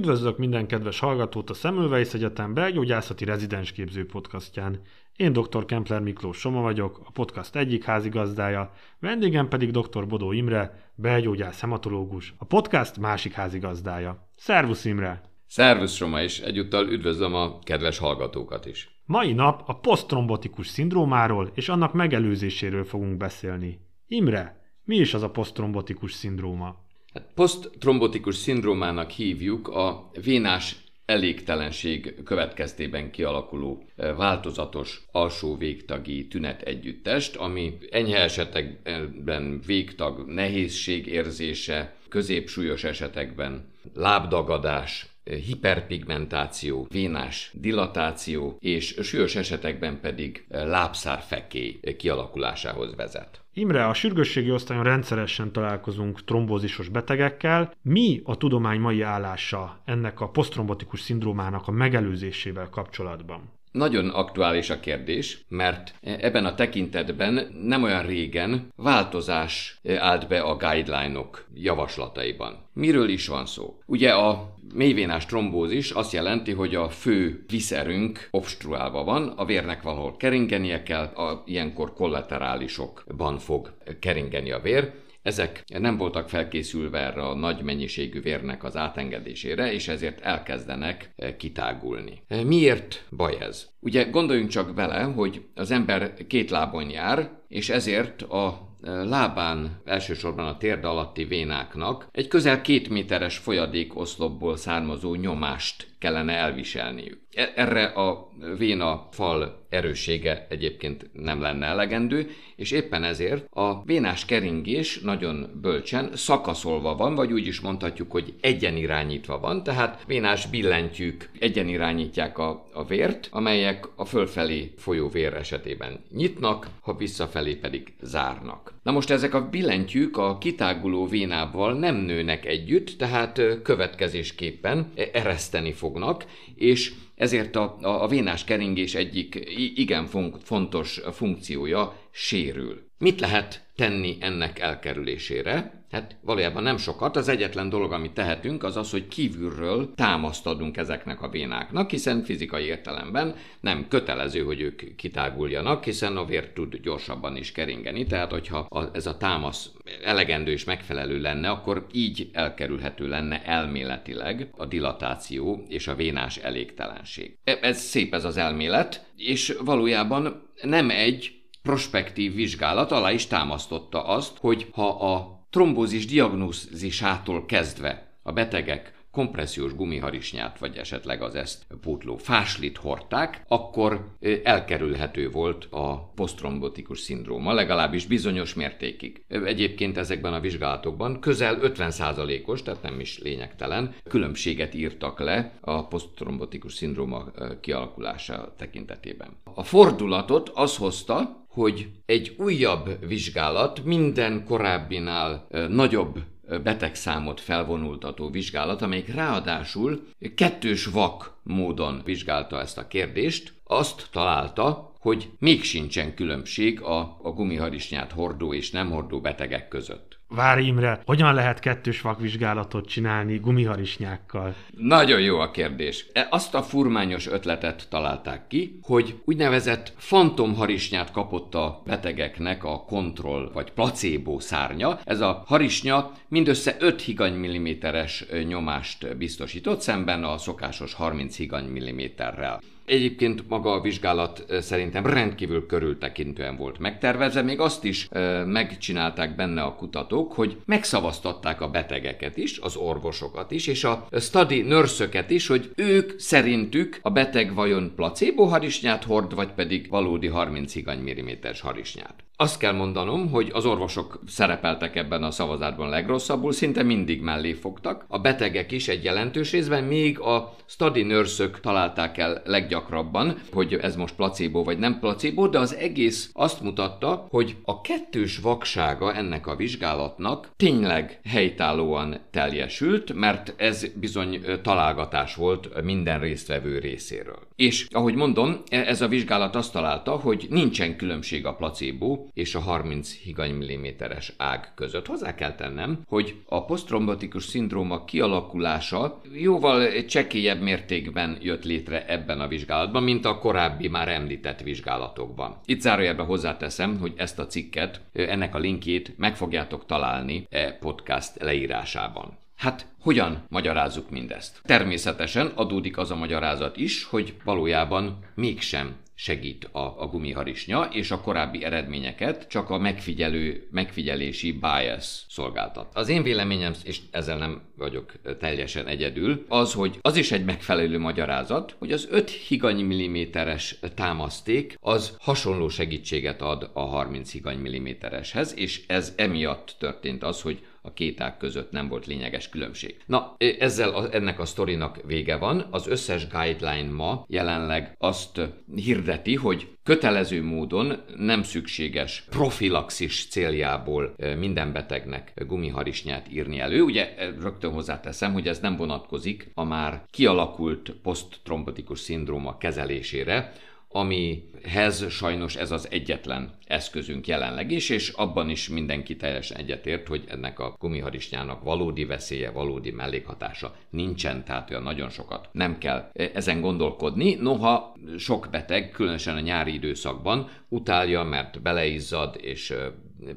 Üdvözlök minden kedves hallgatót a Semmelweis Egyetem belgyógyászati rezidensképző podcastján. Én dr. Kempler Miklós Soma vagyok, a podcast egyik házigazdája, vendégem pedig dr. Bodó Imre, belgyógyász hematológus, a podcast másik házigazdája. Szervusz Imre! Szervusz Soma, és egyúttal üdvözlöm a kedves hallgatókat is. Mai nap a posztrombotikus szindrómáról és annak megelőzéséről fogunk beszélni. Imre, mi is az a posztrombotikus szindróma? Hát poszttrombotikus szindrómának hívjuk a vénás elégtelenség következtében kialakuló e, változatos alsó végtagi tünet együttest, ami enyhe esetekben végtag nehézség érzése, középsúlyos esetekben lábdagadás, hiperpigmentáció, vénás dilatáció és súlyos esetekben pedig lábszárfekély kialakulásához vezet. Imre, a sürgősségi osztályon rendszeresen találkozunk trombózisos betegekkel. Mi a tudomány mai állása ennek a posztrombotikus szindrómának a megelőzésével kapcsolatban? Nagyon aktuális a kérdés, mert ebben a tekintetben nem olyan régen változás állt be a guideline-ok javaslataiban. Miről is van szó? Ugye a mélyvénás trombózis azt jelenti, hogy a fő viszerünk obstruálva van, a vérnek valahol keringenie kell, a, ilyenkor kollaterálisokban fog keringeni a vér, ezek nem voltak felkészülve erre a nagy mennyiségű vérnek az átengedésére, és ezért elkezdenek kitágulni. Miért baj ez? Ugye gondoljunk csak vele, hogy az ember két lábon jár, és ezért a lábán, elsősorban a térde alatti vénáknak egy közel két méteres folyadék oszlopból származó nyomást kellene elviselniük. E, erre a véna fal erőssége egyébként nem lenne elegendő, és éppen ezért a vénás keringés nagyon bölcsen szakaszolva van, vagy úgy is mondhatjuk, hogy egyenirányítva van, tehát vénás billentyűk egyenirányítják a, a vért, amelyek a fölfelé folyó vér esetében nyitnak, ha visszafelé pedig zárnak. Na most ezek a billentyűk a kitáguló vénával nem nőnek együtt, tehát következésképpen ereszteni fognak, és ezért a, a, a vénás keringés egyik igen fontos funkciója sérül. Mit lehet tenni ennek elkerülésére? Hát valójában nem sokat, az egyetlen dolog, amit tehetünk, az az, hogy kívülről támaszt adunk ezeknek a vénáknak, hiszen fizikai értelemben nem kötelező, hogy ők kitáguljanak, hiszen a vér tud gyorsabban is keringeni, tehát hogyha ez a támasz elegendő és megfelelő lenne, akkor így elkerülhető lenne elméletileg a dilatáció és a vénás elégtelenség. E, ez szép ez az elmélet, és valójában nem egy prospektív vizsgálat alá is támasztotta azt, hogy ha a trombózis diagnózisától kezdve a betegek kompressziós gumiharisnyát, vagy esetleg az ezt pótló fáslit hordták, akkor elkerülhető volt a posztrombotikus szindróma, legalábbis bizonyos mértékig. Egyébként ezekben a vizsgálatokban közel 50%-os, tehát nem is lényegtelen, különbséget írtak le a posztrombotikus szindróma kialakulása tekintetében. A fordulatot az hozta, hogy egy újabb vizsgálat minden korábbinál nagyobb betegszámot felvonultató vizsgálat, amelyik ráadásul kettős vak módon vizsgálta ezt a kérdést, azt találta, hogy még sincsen különbség a, a gumiharisnyát hordó és nem hordó betegek között. Várj Imre, hogyan lehet kettős vakvizsgálatot csinálni gumiharisnyákkal? Nagyon jó a kérdés. E, azt a furmányos ötletet találták ki, hogy úgynevezett fantomharisnyát kapott a betegeknek a kontroll vagy placebo szárnya. Ez a harisnya mindössze 5 higany milliméteres nyomást biztosított, szemben a szokásos 30 higany milliméterrel. Egyébként maga a vizsgálat szerintem rendkívül körültekintően volt megtervezve, még azt is e, megcsinálták benne a kutatók, hogy megszavaztatták a betegeket is, az orvosokat is, és a study nurse is, hogy ők szerintük a beteg vajon placebo harisnyát hord, vagy pedig valódi 30 higany milliméteres harisnyát. Azt kell mondanom, hogy az orvosok szerepeltek ebben a szavazatban legrosszabbul, szinte mindig mellé fogtak. A betegek is egy jelentős részben, még a study nurse találták el leggyakrabban leggyakrabban, hogy ez most placebo vagy nem placebo, de az egész azt mutatta, hogy a kettős vaksága ennek a vizsgálatnak tényleg helytállóan teljesült, mert ez bizony találgatás volt minden résztvevő részéről. És ahogy mondom, e, ez a vizsgálat azt találta, hogy nincsen különbség a placebo és a 30 higany milliméteres ág között. Hozzá kell tennem, hogy a posztrombatikus szindróma kialakulása jóval csekélyebb mértékben jött létre ebben a vizsgálatban, mint a korábbi már említett vizsgálatokban. Itt zárójelben hozzáteszem, hogy ezt a cikket, ennek a linkjét meg fogjátok találni e podcast leírásában. Hát hogyan magyarázzuk mindezt? Természetesen adódik az a magyarázat is, hogy valójában mégsem segít a, a gumiharisnya, és a korábbi eredményeket csak a megfigyelő, megfigyelési bias szolgáltat. Az én véleményem, és ezzel nem vagyok teljesen egyedül, az, hogy az is egy megfelelő magyarázat, hogy az 5 higany milliméteres támaszték az hasonló segítséget ad a 30 higany millimétereshez, és ez emiatt történt az, hogy a két ág között nem volt lényeges különbség. Na, ezzel a, ennek a sztorinak vége van. Az összes guideline ma jelenleg azt hirdeti, hogy kötelező módon nem szükséges profilaxis céljából minden betegnek gumiharisnyát írni elő. Ugye rögtön hozzáteszem, hogy ez nem vonatkozik a már kialakult poszttrombotikus szindróma kezelésére, amihez sajnos ez az egyetlen eszközünk jelenleg is, és abban is mindenki teljesen egyetért, hogy ennek a gumiharisnyának valódi veszélye, valódi mellékhatása nincsen, tehát olyan nagyon sokat nem kell ezen gondolkodni. Noha sok beteg, különösen a nyári időszakban utálja, mert beleizzad, és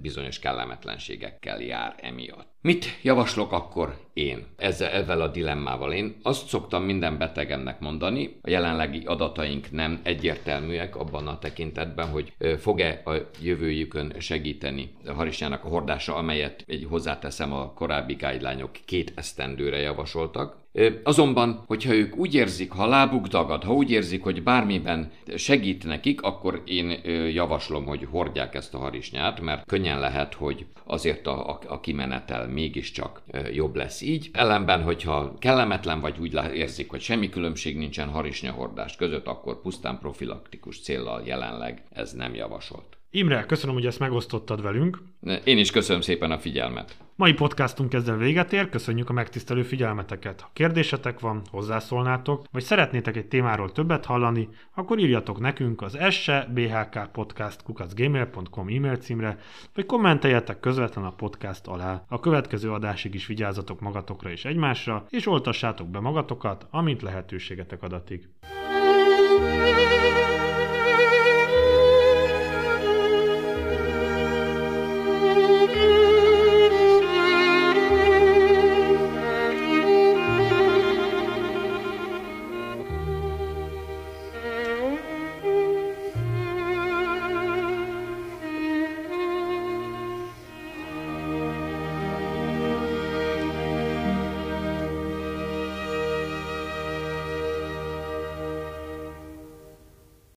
bizonyos kellemetlenségekkel jár emiatt. Mit javaslok akkor én ezzel, ezzel a dilemmával? Én azt szoktam minden betegemnek mondani, a jelenlegi adataink nem egyértelműek abban a tekintetben, hogy fog-e a jövőjükön segíteni a harisnyának a hordása, amelyet egy hozzáteszem a korábbi guideline két esztendőre javasoltak. Azonban, hogyha ők úgy érzik, ha lábuk dagad, ha úgy érzik, hogy bármiben segít nekik, akkor én javaslom, hogy hordják ezt a harisnyát, mert könnyen lehet, hogy azért a, a, a kimenetel mégiscsak jobb lesz így. Ellenben, hogyha kellemetlen vagy úgy érzik, hogy semmi különbség nincsen harisnyahordás között, akkor pusztán profilaktikus céllal jelenleg ez nem javasolt. Imre, köszönöm, hogy ezt megosztottad velünk. Én is köszönöm szépen a figyelmet. Mai podcastunk ezzel véget ér, köszönjük a megtisztelő figyelmeteket. Ha kérdésetek van, hozzászólnátok, vagy szeretnétek egy témáról többet hallani, akkor írjatok nekünk az esse bhk podcast kukacgmail.com e-mail címre, vagy kommenteljetek közvetlen a podcast alá. A következő adásig is vigyázzatok magatokra és egymásra, és oltassátok be magatokat, amint lehetőségetek adatik.